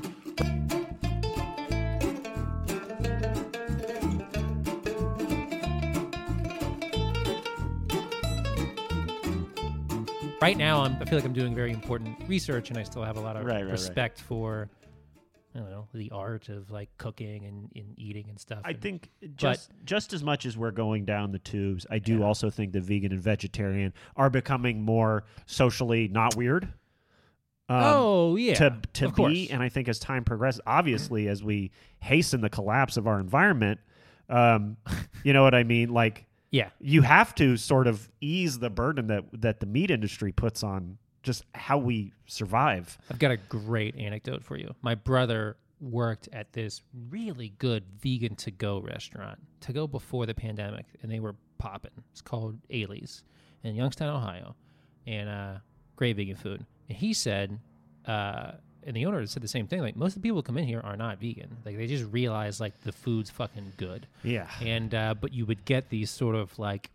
right now I'm, i feel like i'm doing very important research and i still have a lot of Right, right, right. respect for i don't know the art of like cooking and, and eating and stuff I and- think just just as much as we're going down the tubes, I do Yeah. also think the vegan and vegetarian are becoming more socially not weird. Um, oh yeah to to of be, course. and I think as time progresses, obviously as we hasten the collapse of our environment, um, you know what I mean? Like yeah you have to sort of ease the burden that that the meat industry puts on just how we survive. I've got a great anecdote for you. My brother worked at this really good vegan to go restaurant to go before the pandemic, and they were popping. It's called Ailey's in Youngstown, Ohio, and uh, great vegan food. And he said, uh, and the owner said the same thing. Like most of the people who come in here are not vegan. Like they just realize like the food's fucking good Yeah. and uh, but you would get these sort of like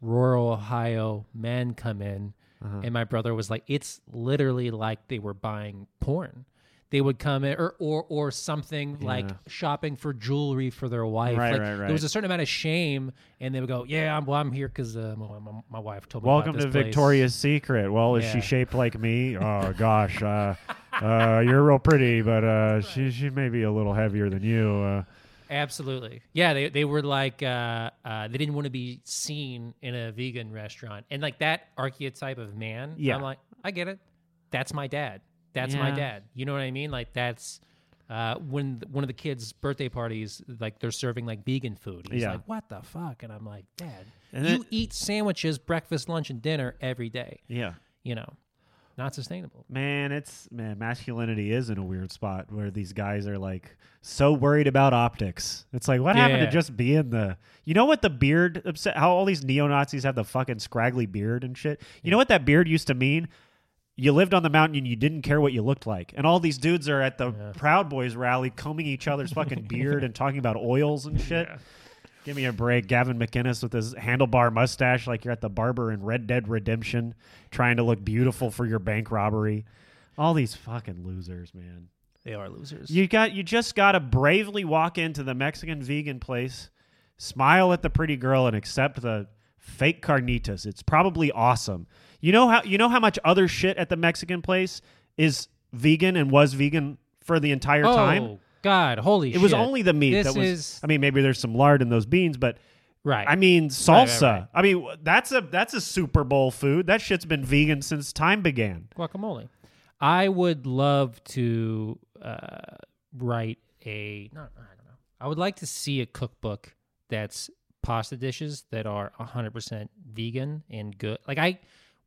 rural Ohio men come in, Uh-huh. and my brother was like, it's literally like they were buying porn. They would come in, or or or something like shopping for jewelry for their wife. Right, like, right, right. There was a certain amount of shame, and they would go, "Yeah, I'm, well, I'm here because uh, my, my, my wife told me." about Welcome to place." Victoria's Secret. Well, is she shaped like me? Oh gosh, uh, uh, you're real pretty, but uh, she she may be a little heavier than you. Absolutely. Yeah, they they were like uh, uh, they didn't want to be seen in a vegan restaurant, and like that archetype of man. Yeah. I'm like, I get it. That's my dad. That's my dad. You know what I mean? Like that's uh, when th- one of the kids' birthday parties, like they're serving like vegan food. He's Yeah. like, what the fuck? And I'm like, Dad, And you eat sandwiches, breakfast, lunch, and dinner every day. yeah, You know, not sustainable. man, it's man, masculinity is in a weird spot where these guys are like so worried about optics. It's like what happened to Yeah. just being the you know what the beard upset how all these neo Nazis have the fucking scraggly beard and shit. You know what that beard used to mean? You lived on the mountain and you didn't care what you looked like. And all these dudes are at the Proud Boys rally combing each other's fucking beard and talking about oils and shit. Give me a break. Gavin McInnes with his handlebar mustache like you're at the barber in Red Dead Redemption trying to look beautiful for your bank robbery. All these fucking losers, man. They are losers. You got you just got to bravely walk into the Mexican vegan place, smile at the pretty girl and accept the fake carnitas. It's probably awesome. You know how you know how much other shit at the Mexican place is vegan and was vegan for the entire oh time? God, holy! It was only the meat This that was is I mean maybe there's some lard in those beans, but right. I mean right, salsa. right. I mean that's a that's a Super Bowl food. That shit's been vegan since time began. guacamole. I would love to uh, write a. No, I don't know. I would like to see a cookbook that's pasta dishes that are 100% vegan and good. Like I,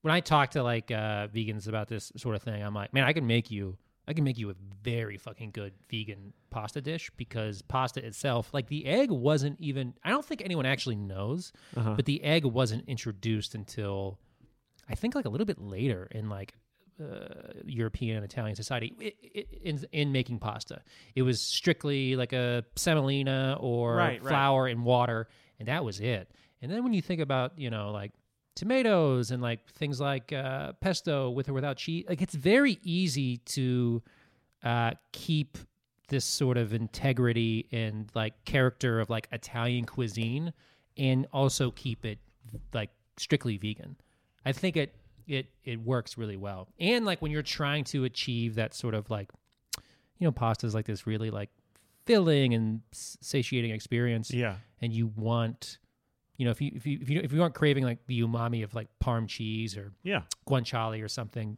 when I talk to like uh, vegans about this sort of thing, I'm like, man, I can make you. I can make you a very fucking good vegan pasta dish because pasta itself, like the egg wasn't even, I don't think anyone actually knows, but the egg wasn't introduced until I think like a little bit later in like uh, European and Italian society i- i- in in making pasta. It was strictly like a semolina or Right, right. flour and water, and that was it. And then when you think about you know like tomatoes and like things like uh, pesto with or without cheese. Like it's very easy to uh, keep this sort of integrity and like character of like Italian cuisine and also keep it like strictly vegan. I think it it it works really well. And like when you're trying to achieve that sort of like you know pastas like this really like filling and satiating experience Yeah. and you want you know if you if you if you if you aren't craving like the umami of like parm cheese or Yeah. guanciale or something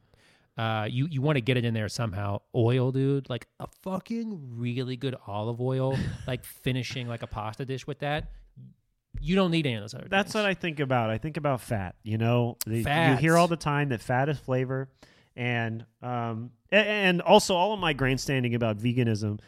uh you you want to get it in there somehow oil dude like a fucking really good olive oil like finishing like a pasta dish with that you don't need any of those other That's things. what I think about. I think about fat. You know, The- you hear all the time that fat is flavor, and um, and also all of my grandstanding about veganism.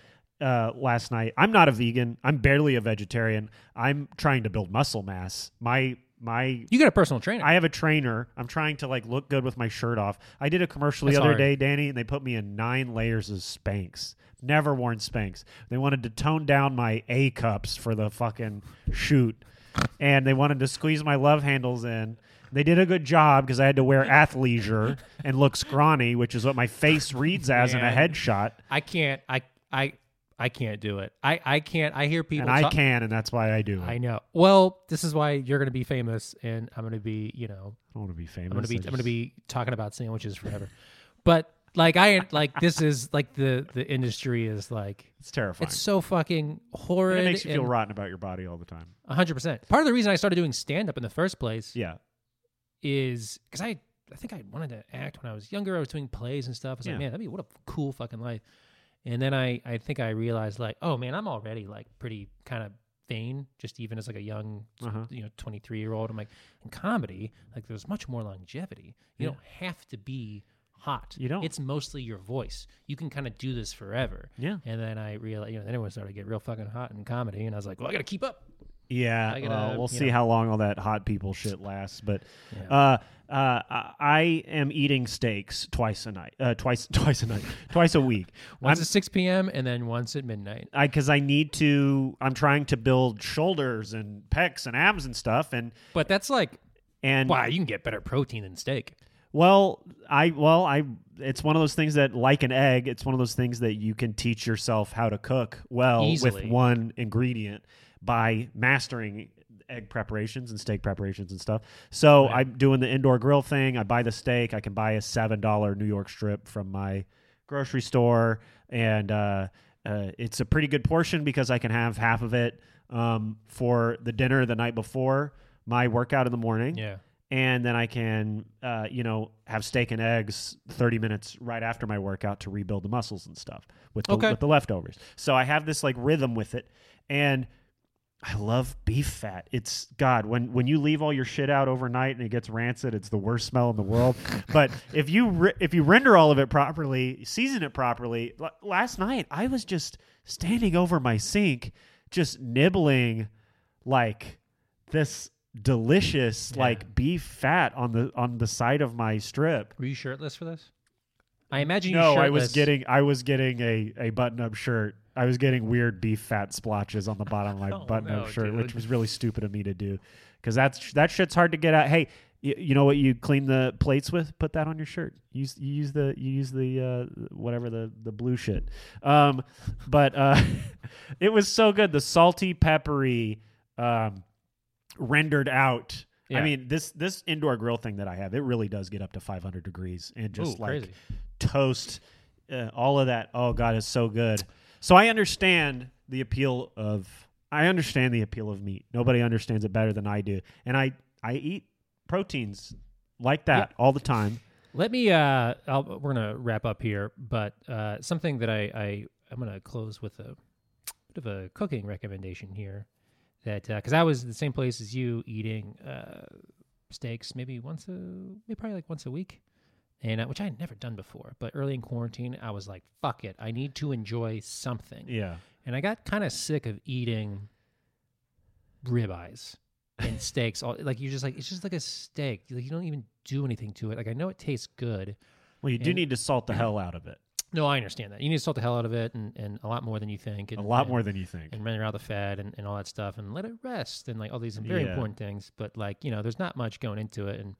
Uh, last night, I'm not a vegan. I'm barely a vegetarian. I'm trying to build muscle mass. My my you got a personal trainer I have a trainer. I'm trying to like look good with my shirt off. I did a commercial the That's other hard. day, Danny, and they put me in nine layers of Spanx. Never worn Spanx. They wanted to tone down my A cups for the fucking shoot, and they wanted to squeeze my love handles in. They did a good job because I had to wear athleisure and look scrawny, which is what my face reads as in a headshot. i can't i i i can't do it i i can't i hear people And I talk- can, and that's why I do it. i know well this is why you're gonna be famous and i'm gonna be you know I want to be famous. I'm gonna be I I'm gonna be talking about sandwiches forever. but like I like this is like the the industry is like It's terrifying. it's so fucking horrid. it makes you feel rotten about your body all the time. 100%. Part of the reason I started doing stand up in the first place Yeah. is cuz I I think I wanted to act when I was younger. I was doing plays and stuff. I was Yeah. like, man, that'd be what a cool fucking life. And then I I think I realized like, oh man, I'm already like pretty kind of vain just even as like a young Uh-huh. you know 23 year old i'm like in comedy like there's much more longevity you Yeah. don't have to be hot You don't. it's mostly your voice you can kind of do this forever Yeah. and then i realized you know then everyone started to get real fucking hot in comedy and i was like well i gotta keep up Yeah, gotta, well, we'll see know. how long all that hot people shit lasts. But Yeah. uh, uh, I- am eating steaks twice a night, uh, twice twice a night, twice a week. once I'm, at 6 p.m and then once at midnight I because I need to. I'm trying to build shoulders and pecs and abs and stuff, and but that's like and wow you can get better protein than steak Well, I well, I it's one of those things that like an egg, it's one of those things that you can teach yourself how to cook well Easily. with one ingredient by mastering egg preparations and steak preparations and stuff. So Right. I'm doing the indoor grill thing. I buy the steak. I can buy a seven dollar New York strip from my grocery store, and uh, uh, it's a pretty good portion because I can have half of it um, for the dinner the night before my workout in the morning yeah and then I can, uh, you know, have steak and eggs 30 minutes right after my workout to rebuild the muscles and stuff with the, Okay. with the leftovers. So I have this like rhythm with it, and I love beef fat. It's God when when you leave all your shit out overnight and it gets rancid, it's the worst smell in the world. but if you re- if you render all of it properly, season it properly. L- last night I was just standing over my sink, just nibbling like this delicious Yeah. like beef fat on the on the side of my strip. were you shirtless for this i imagine you No, shirtless. I was getting I was getting a, a button up shirt. I was getting weird beef fat splotches on the bottom of my Oh, button up no, shirt, which was really stupid of me to do because that's that shit's hard to get out. Hey, you, you know what you clean the plates with? Put that on your shirt. Use you use the you use the uh, whatever the the blue shit. Um, but uh, it was so good. The salty, peppery, um, rendered out. I mean, this this indoor grill thing that I have, it really does get up to 500 degrees and just Ooh, like crazy. toast, uh, all of that. Oh God, it's so good. So I understand the appeal of I understand the appeal of meat. Nobody understands it better than I do, and I I eat proteins like that all the time. Let me. Uh, I'll, we're gonna wrap up here, but uh, something that I, I I'm gonna close with a bit of a cooking recommendation here. That because I was the same place as you, eating uh, steaks maybe once a maybe probably like once a week, and uh, which I had never done before. But early in quarantine, I was like, "Fuck it, I need to enjoy something." Yeah, and I got kind of sick of eating ribeyes and steaks. All like you're just like it's just like a steak. Like you don't even do anything to it. Like I know it tastes good. well, you do And- need to salt the hell out of it. No, I understand that. You need to salt the hell out of it, and, and a lot more than you think. And, A lot and- more than you think. and run out the fat and, and all that stuff and let it rest and like all these very Yeah. important things. But like, you know, there's not much going into it. And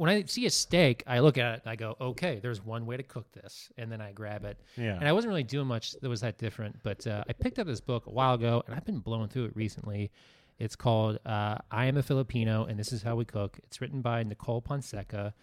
when I see a steak, I look at it, I go, okay, there's one way to cook this. And then I grab it. Yeah. And I wasn't really doing much that was that different. But uh, I picked up this book a while ago and I've been blowing through it recently. It's called uh, I Am a Filipino and This Is How We Cook. It's written by Nicole Ponseca.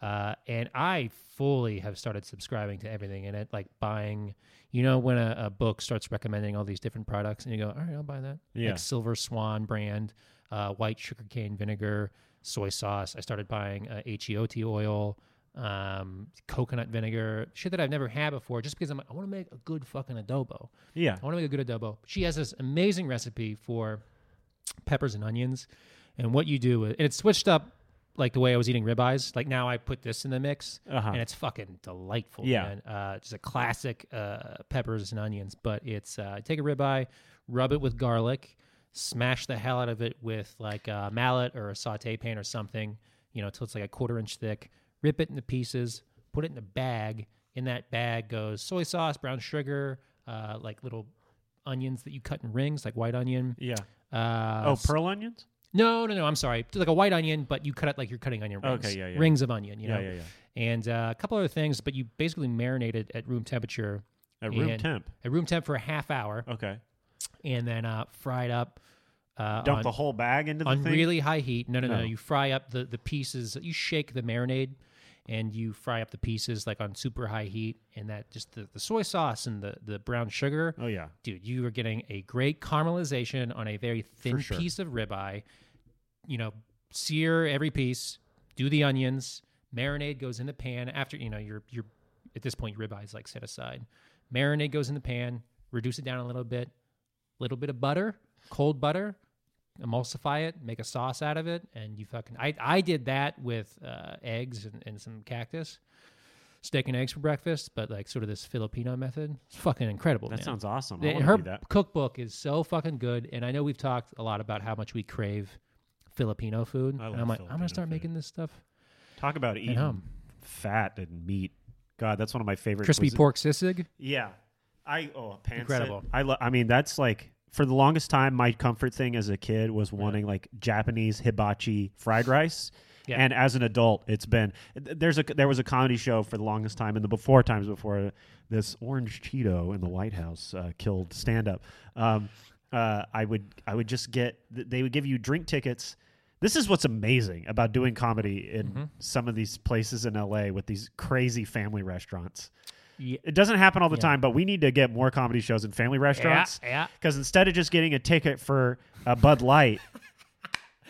Uh, and I fully have started subscribing to everything in it, like buying, you know, when a, a book starts recommending all these different products and you go, all right, I'll buy that. Yeah. Like Silver Swan brand, uh, white sugarcane vinegar, soy sauce. I started buying uh, HEOT oil, um, coconut vinegar, shit that I've never had before, just because I'm like, I want to make a good fucking adobo. yeah. I want to make a good adobo. She has this amazing recipe for peppers and onions, and what you do, and it's switched up like the way I was eating ribeyes. Like now I put this in the mix, Uh-huh. and it's fucking delightful. Yeah. man. uh, just a classic uh, peppers and onions. But it's uh, take a ribeye, rub it with garlic, smash the hell out of it with like a mallet or a saute pan or something. You know, till it's like a quarter inch thick. Rip it into pieces, put it in a bag. In that bag goes soy sauce, brown sugar, uh, like little onions that you cut in rings, like white onion. Yeah. Uh, Oh, pearl onions? no, no, no. I'm sorry. Like a white onion, but you cut it like you're cutting onion rings. Okay, yeah, yeah. Rings of onion, you Yeah, know. yeah, yeah. And uh, a couple other things, but you basically marinate it at room temperature. At room temp. At room temp for a half hour, Okay. And then uh, fried up. Uh, Dump on, the whole bag into the on thing. really high heat. No, no, no, No. You fry up the the pieces. You shake the marinade, and you fry up the pieces like on super high heat, and that just the, the soy sauce and the the brown sugar Oh yeah. dude, you are getting a great caramelization on a very thin sure. piece of ribeye. You know, sear every piece, do the onions, marinade goes in the pan after you know you're you're at this point your ribeye is like set aside. Marinade goes in the pan, reduce it down a little bit, little bit of butter, cold butter, emulsify it, make a sauce out of it, and you fucking I I did that with uh, eggs and, and some cactus. Steak and eggs for breakfast, but like sort of this Filipino method. It's fucking incredible. That man. sounds awesome. I The- want to her do that. cookbook is so fucking good, and I know we've talked a lot about how much we crave Filipino food. I and love I'm like, I'm Filipino gonna start food. making this stuff. Talk about eating home. fat and meat. God, that's one of my favorite. Crispy cuisine- pork sisig. Yeah, I oh pancit. Incredible. I lo- I mean that's like for the longest time my comfort thing as a kid was wanting like Japanese hibachi fried rice. Yeah. And as an adult, it's been there's a there was a comedy show for the longest time in the before times before this orange Cheeto in the White House uh, killed stand up. Um, uh, I would I would just get they would give you drink tickets. This is what's amazing about doing comedy in Mm-hmm. some of these places in LA with these crazy family restaurants. Yeah. It doesn't happen all the Yeah. time, but we need to get more comedy shows in family restaurants. yeah. Because instead of just getting a ticket for a Bud Light,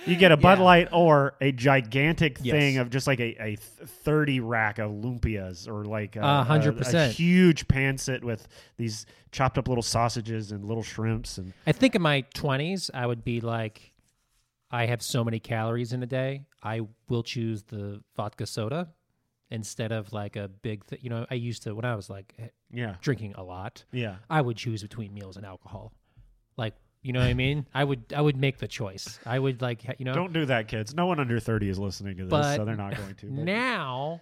you get a Bud. Light or a gigantic Yes. thing of just like a, a 30 rack of lumpias or like a, A hundred a- percent. a huge pancit with these chopped up little sausages and little shrimps. And I think in my 20s, I would be like, I have so many calories in a day. I will choose the vodka soda instead of like a big, th- you know, I used to, when I was like eh, yeah, drinking a lot, yeah. I would choose between meals and alcohol. Like, you know what I mean? I would, I would make the choice. I would like, you know, Don't do that, kids. No one under 30 is listening to this, But so they're not going to. but- now,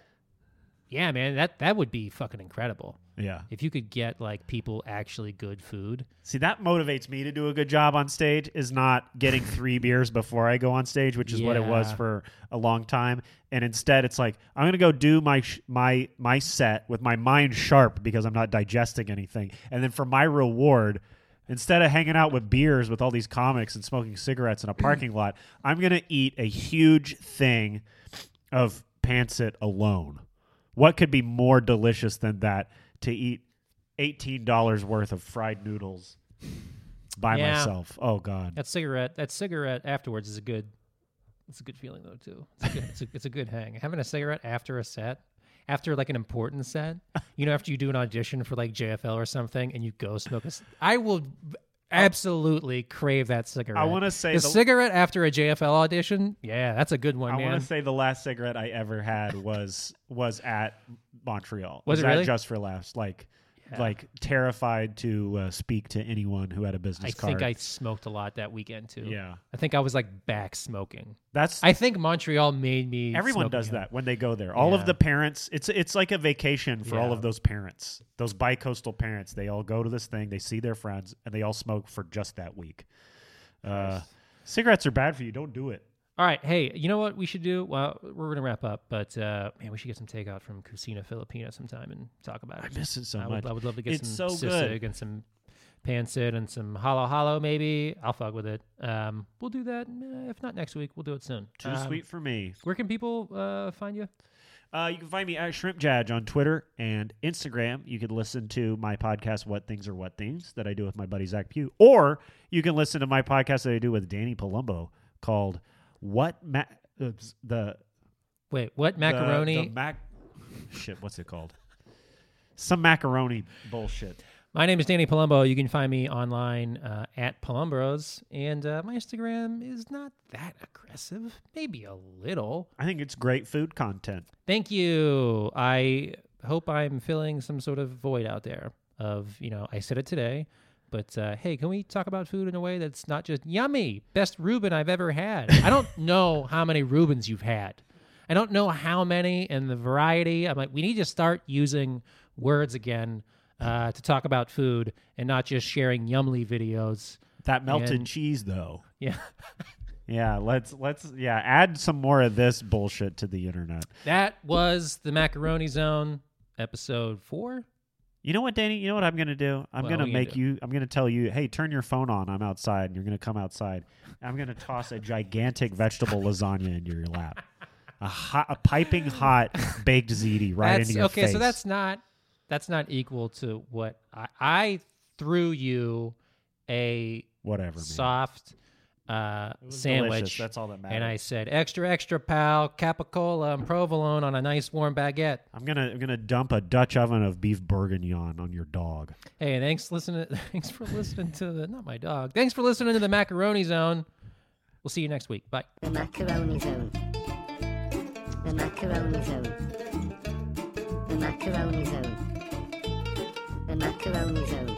yeah, man, that, that would be fucking incredible. Yeah. If you could get like people actually good food. See, that motivates me to do a good job on stage is not getting three beers before I go on stage, which is what it was for a long time. And instead, it's like I'm going to go do my sh- my my set with my mind sharp because I'm not digesting anything. And then for my reward, instead of hanging out with beers with all these comics and smoking cigarettes in a parking lot, I'm going to eat a huge thing of pancit alone. What could be more delicious than that to eat $18 worth of fried noodles by Yeah. myself? Oh god. That cigarette, that cigarette afterwards is a good. It's a good feeling though too. It's a good, it's a, it's a good hang. Having a cigarette after a set, after like an important set, you know, after you do an audition for like JFL or something, and you go smoke a. c- I will absolutely crave that cigarette. I wanna say the, the- cigarette after a JFL audition. Yeah, that's a good one, I man. want to say the last cigarette I ever had was was at Montreal. Was it at really? Just for Laughs? Like Yeah. like terrified to uh, speak to anyone who had a business I card. think I smoked a lot that weekend too. yeah, I think I was like back smoking. that's I think Montreal made me. everyone does again. that when they go there. All of the parents, it's it's like a vacation for all of those parents, those bi-coastal parents. They all go to this thing, they see their friends, and they all smoke for just that week. Uh, cigarettes are bad for you. Don't do it. All right, hey, you know what we should do? Well, we're gonna wrap up, but uh, man, we should get some takeout from Cucina Filipina sometime and talk about it. I miss it so I much. would, I would love to get It's some so sisig and some pancit and some halo halo maybe. I'll fuck with it. Um, we'll do that. eh, If not next week, we'll do it soon. Too Um, sweet for me. Where can people uh, find you? Uh, you can find me at Shrimp Judge on Twitter and Instagram. You can listen to my podcast, What Things Are What Things, that I do with my buddy Zach Pugh. Or you can listen to my podcast that I do with Danny Palumbo called What Ma- uh, the Wait, what the- macaroni? The, mac shit. What's it called? Some macaroni bullshit. My name is Danny Palumbo. You can find me online uh, at Palumbros, and uh, my Instagram is not that aggressive. Maybe a little. I think it's great food content. Thank you. I hope I'm filling some sort of void out there of, you know, I said it today, but uh, hey, can we talk about food in a way that's not just yummy? Best Reuben I've ever had. I don't know how many Reubens you've had. I don't know how many and the variety. I'm like, we need to start using words again uh, to talk about food and not just sharing Yumly videos. That melted And- cheese, though. Yeah. Yeah, let's let's yeah add some more of this bullshit to the internet. that was the Macaroni Zone, episode four. You know what, Danny? You know what I'm gonna do? I'm What gonna make do? you. I'm gonna tell you, hey, turn your phone on. I'm outside, and you're gonna come outside. I'm gonna toss a gigantic vegetable lasagna into your lap, a hot, a piping hot baked ziti right That's- into your face. okay, face. so that's not that's not equal to what I, I threw you a whatever. Man. soft uh, sandwich. delicious. That's all that matters. and I said, extra, extra, pal, capicola and provolone on a nice warm baguette. I'm gonna I'm gonna dump a Dutch oven of beef bourguignon on your dog. Hey, thanks listening. Thanks for listening to the not my dog. Thanks for listening to the Macaroni Zone. We'll see you next week. Bye. The macaroni zone. The macaroni zone. The macaroni zone. The macaroni zone.